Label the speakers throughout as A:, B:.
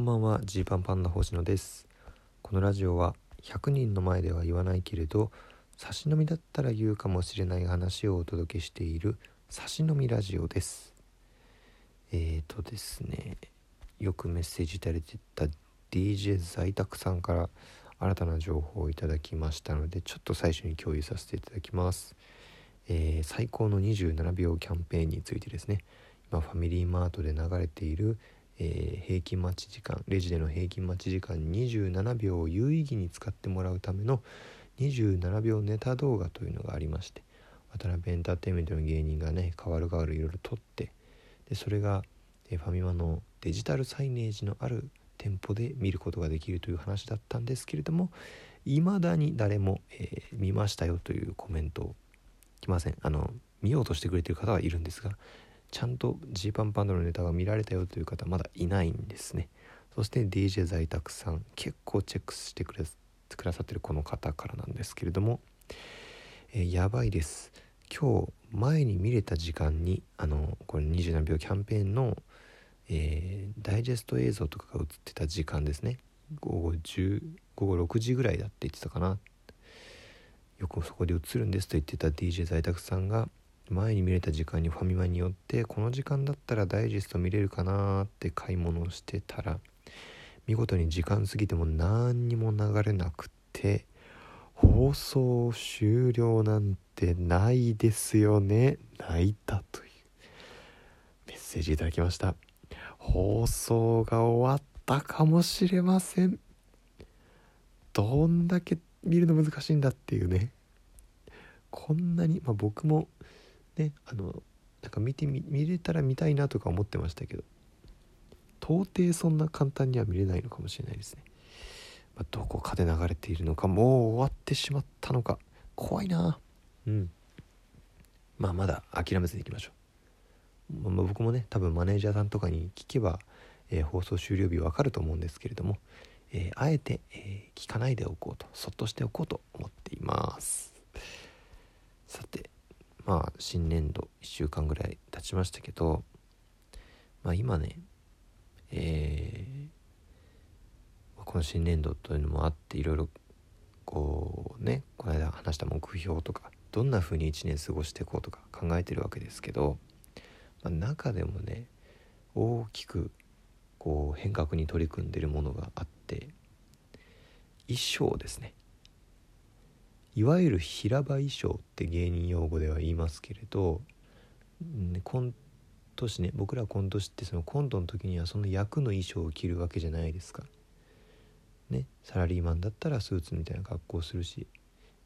A: こんばんはジーパンパンダ星野です。このラジオは100人の前では言わないけれど差し飲みだったら言うかもしれない話をお届けしている差し飲みラジオです。えーとですねよくメッセージいただいてた DJ 在宅さんから新たな情報をいただきましたのでちょっと最初に共有させていただきます。えー、最高の27秒キャンペーンについてですね。今ファミリーマートで流れている、えー、平均待ち時間レジでの平均待ち時間27秒を有意義に使ってもらうための27秒ネタ動画というのがありまして渡辺エンターテインメントの芸人がね変わる変わるいろいろ撮ってでそれが、えー、ファミマのデジタルサイネージのある店舗で見ることができるという話だったんですけれども未だに誰も、えー、見ましたよというコメントを来ません。あの見ようとしてくれてる方はいるんですがちゃんとジーパンパンダのネタが見られたよという方まだいないんですね。そして DJ 在宅さん結構チェックしてくださってるこの方からなんですけれども、えー、やばいです。今日前に見れた時間にあのこれ27秒キャンペーンの、えー、ダイジェスト映像とかが映ってた時間ですね。午後10午後6時ぐらいだって言ってたかな。よくそこで映るんですと言ってた DJ 在宅さんが前に見れた時間にファミマによってこの時間だったらダイジェスト見れるかなって買い物をしてたら見事に時間過ぎても何にも流れなくて放送終了なんてないですよね。泣いたという。メッセージいただきました。放送が終わったかもしれません。どんだけ見るの難しいんだっていうね。こんなに、まあ、僕もねあのなんか見てみ見れたら見たいなとか思ってましたけど到底そんな簡単には見れないのかもしれないですね、まあ、どこかで流れているのかもう終わってしまったのか怖いな。うん。まあまだ諦めずにいきましょう、まあ、僕もね多分マネージャーさんとかに聞けば、えー、放送終了日わかると思うんですけれどもえー、あえて、えー、聞かないでおこうとそっとしておこうと思っています。さてまあ新年度1週間ぐらい経ちましたけどまあ今ねえー、この新年度というのもあっていろいろこうねこの間話した目標とかどんな風に1年過ごしていこうとか考えてるわけですけど、まあ、中でもね大きくこう変革に取り組んでるものがあって衣装ですね。いわゆる平場衣装って芸人用語では言いますけれど、ね、コント師ね僕らコント師ってそのコントの時にはその役の衣装を着るわけじゃないですか。ね、サラリーマンだったらスーツみたいな格好をするし、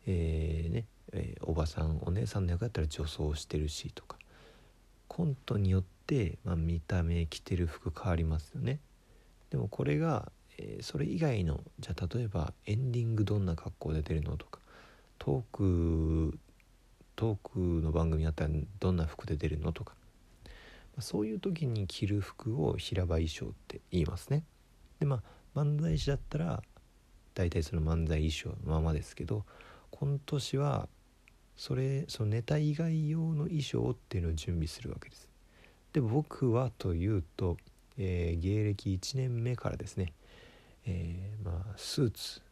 A: えー、ねえー、おばさんお姉さんの役だったら女装してるしとかコントによって、まあ、見た目着てる服変わりますよねでもこれが、えー、それ以外のじゃあ例えばエンディングどんな格好で出るのとかトークトークの番組あったらどんな服で出るの？とか、そういう時に着る服を平場衣装って言いますね。でまあ漫才師だったら大体その漫才衣装のままですけどコント師はそれそのネタ以外用の衣装っていうのを準備するわけです。で僕はというと、えー、芸歴1年目からですね、えー、まあスーツ。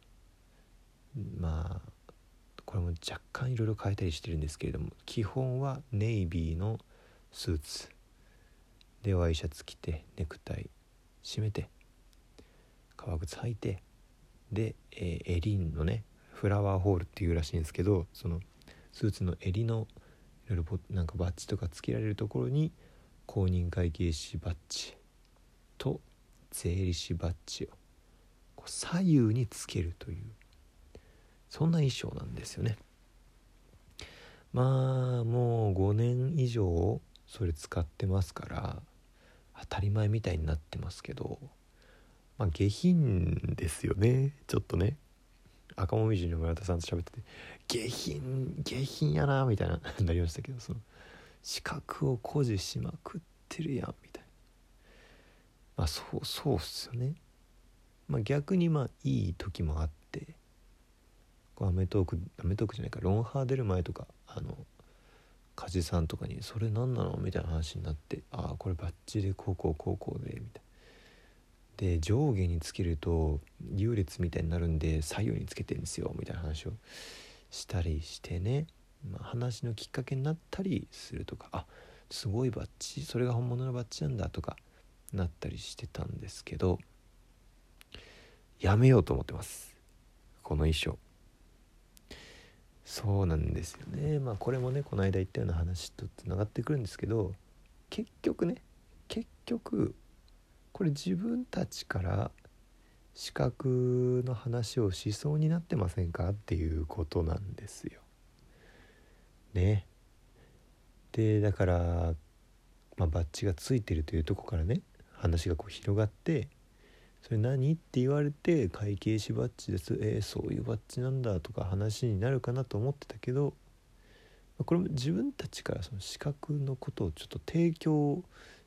A: まあこれも若干いろいろ変えたりしてるんですけれども基本はネイビーのスーツ。でワイシャツ着てネクタイ締めて革靴履いてで、えー、エリンのねフラワーホールっていうらしいんですけどそのスーツの襟のいろいろなんかバッジとかつけられるところに公認会計士バッジと税理士バッジをこう左右につけるというそんな衣装なんですよね。まあもう5年以上それ使ってますから当たり前みたいになってますけどまあ下品ですよね。ちょっとね。赤もみじの村田さんと喋ってて下品下品やなみたいななりましたけどその資格を誇示しまくってるやんみたいな。まあそうそうっすよね。まあ逆にまあいい時もあってアメトークアメトークじゃないかロンハー出る前とかあの梶さんとかに「それ何なの?」みたいな話になって「ああこれバッチでこうこうこうこうで」みたいな。で上下につけると優劣みたいになるんで左右につけてんですよみたいな話をしたりしてね、まあ、話のきっかけになったりするとかあすごいバッジそれが本物のバッジなんだとかなったりしてたんですけどやめようと思ってます。この衣装。そうなんですよねまあこれもねこの間言ったような話とつながってくるんですけど結局ね結局これ自分たちから資格の話をしそうになってませんかっていうことなんですよ。ね。でだから、まあ、バッジがついてるというとこからね話がこう広がって「それ何?」って言われて「会計士バッジです」えー、そういうバッジなんだとか話になるかなと思ってたけどこれも自分たちからその資格のことをちょっと提供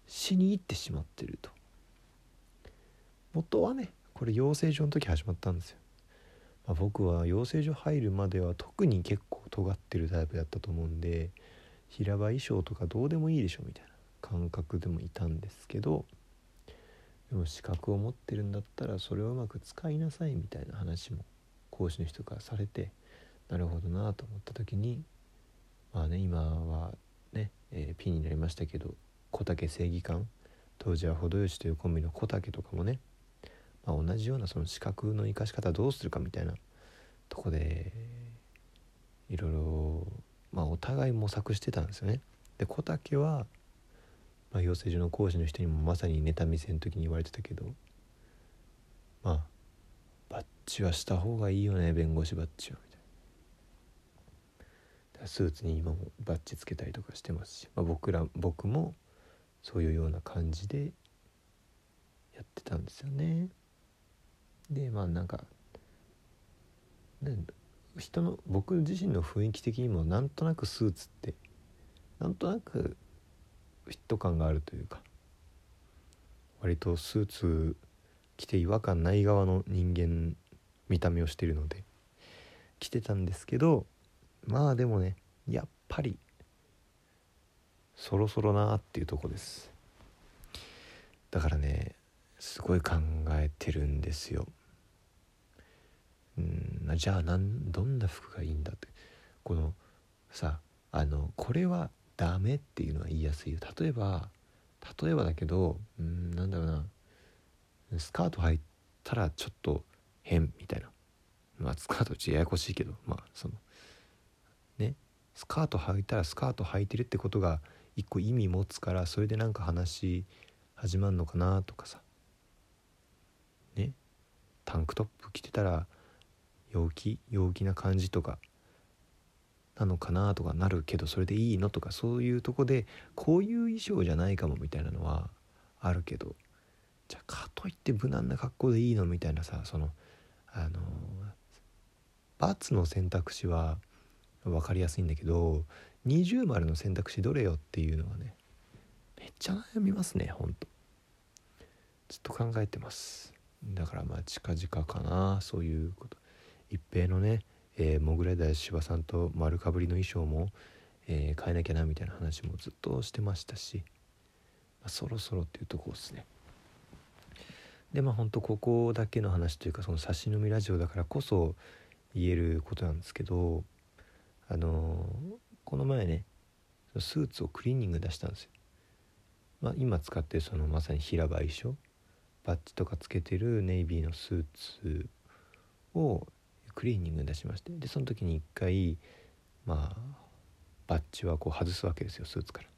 A: しに行ってしまってると。元はねこれ養成所の時始まったんですよ、まあ、僕は養成所入るまでは特に結構尖ってるタイプだったと思うんで平場衣装とかどうでもいいでしょみたいな感覚でもいたんですけどでも資格を持ってるんだったらそれをうまく使いなさいみたいな話も講師の人からされてなるほどなと思った時にまあね今はね、えー、ピンになりましたけど小竹正義感当時は程よしというコンビの小竹とかもねまあ、同じようなその資格の生かし方どうするかみたいなとこでいろいろ、まあ、お互い模索してたんですよね。で小竹は、まあ、養成所の講師の人にもまさにネタ見せの時に言われてたけどまあバッジはした方がいいよね弁護士バッジはみたいな。スーツに今もバッジつけたりとかしてますし、まあ、僕ら僕もそういうような感じでやってたんですよね。でまあなんか人の僕自身の雰囲気的にもなんとなくスーツってなんとなくフィット感があるというか割とスーツ着て違和感ない側の人間見た目をしているので着てたんですけどまあでもねやっぱりそろそろなっていうとこですだからねすごい考えてるんですよ。うんじゃあなんどんな服がいいんだってこのさあのこれはダメっていうのは言いやすいよ。例えば例えばだけどうんなんだろうな。スカート履いたらちょっと変みたいな。まあスカートうちややこしいけどまあそのね。スカート履いたらスカート履いてるってことが一個意味持つからそれでなんか話始まるのかなとかさ。ね。タンクトップ着てたら陽気？陽気な感じとか。なのかなとかなるけどそれでいいのとかそういうとこでこういう衣装じゃないかもみたいなのはあるけどじゃあかといって無難な格好でいいのみたいなさそのあの×の選択肢は分かりやすいんだけど二重丸の選択肢どれよっていうのはねめっちゃ悩みますねほんと。ずっと考えてます。だからまあ近々かなそういうこと。一平のね、えー、モグライダイ柴さんと丸かぶりの衣装も、えー、変えなきゃなみたいな話もずっとしてましたし、まあ、そろそろっていうとこですね。でまあほんとここだけの話というかその差し飲みラジオだからこそ言えることなんですけどあのー、この前ねスーツをクリーニング出したんですよ。まあ、今使ってそのまさに平場衣装バッジとかつけてるネイビーのスーツをクリーニング出しましてでその時に一回まあバッジはこう外すわけですよスーツから。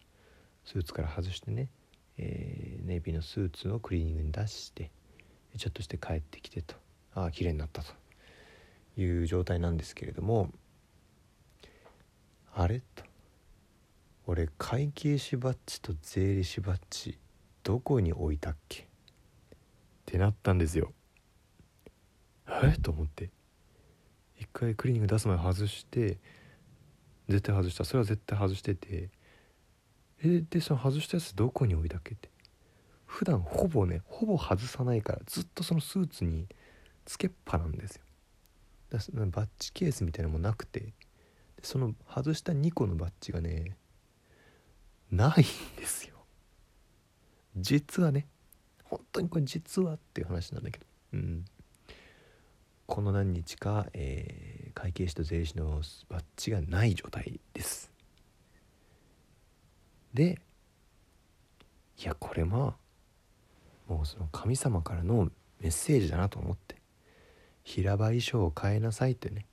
A: スーツから外してね、えー、ネイビーのスーツをクリーニングに出してちょっとして帰ってきてと。ああ綺麗になったと。いう状態なんですけれどもあれと。俺会計士バッジと税理士バッジどこに置いたっけ？ってなったんですよ。えと思って。一回クリーニング出す前外して絶対外した。それは絶対外しててえでその外したやつどこに置いたっけって。普段ほぼねほぼ外さないからずっとそのスーツにつけっぱなんですよ。だバッジケースみたいなのもなくてその外した2個のバッジがねないんですよ。実はね本当にこれ実はっていう話なんだけど。うん。この何日か、えー、会計士と税理士のバッジがない状態です。でいやこれまあもうその神様からのメッセージだなと思って平場衣装を変えなさいってね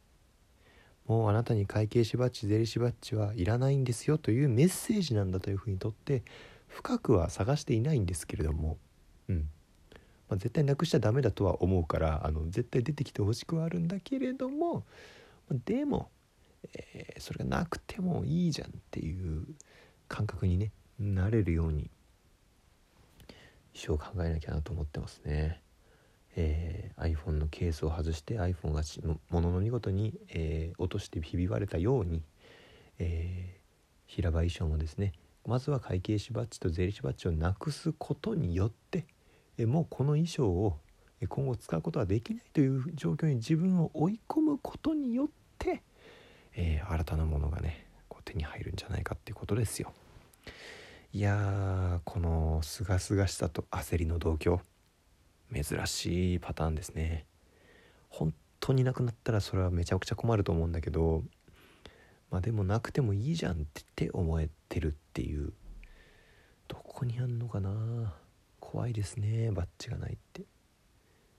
A: もうあなたに会計士バッジ税理士バッジはいらないんですよというメッセージなんだというふうにとって深くは探していないんですけれどもうん。まあ、絶対なくしちゃダメだとは思うからあの絶対出てきてほしくはあるんだけれども、でも、えー、それがなくてもいいじゃんっていう感覚にねなれるように一生考えなきゃなと思ってますね。えー、iPhone のケースを外して iPhone がものの見事に、えー、落としてひび割れたように、えー、平場衣装もですねまずは会計士バッジと税理士バッジをなくすことによってもうこの衣装を今後使うことはできないという状況に自分を追い込むことによって、えー、新たなものがねこう手に入るんじゃないかっていうことですよ。いやこのすがすがしさと焦りの同居珍しいパターンですね。本当になくなったらそれはめちゃくちゃ困ると思うんだけどまあでもなくてもいいじゃんって思えてるっていうどこにあんのかな怖いですねバッジがないって、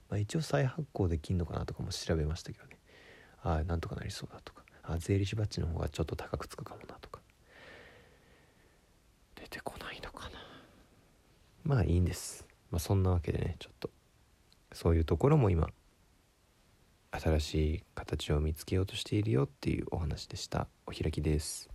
A: まあ、一応再発行できんのかなとかも調べましたけどね。ああなんとかなりそうだとか。あ税理士バッジの方がちょっと高くつくかもなとか。出てこないのかな。まあいいんです、まあ、そんなわけでねちょっと。そういうところも今新しい形を見つけようとしているよっていうお話でした。お開きです。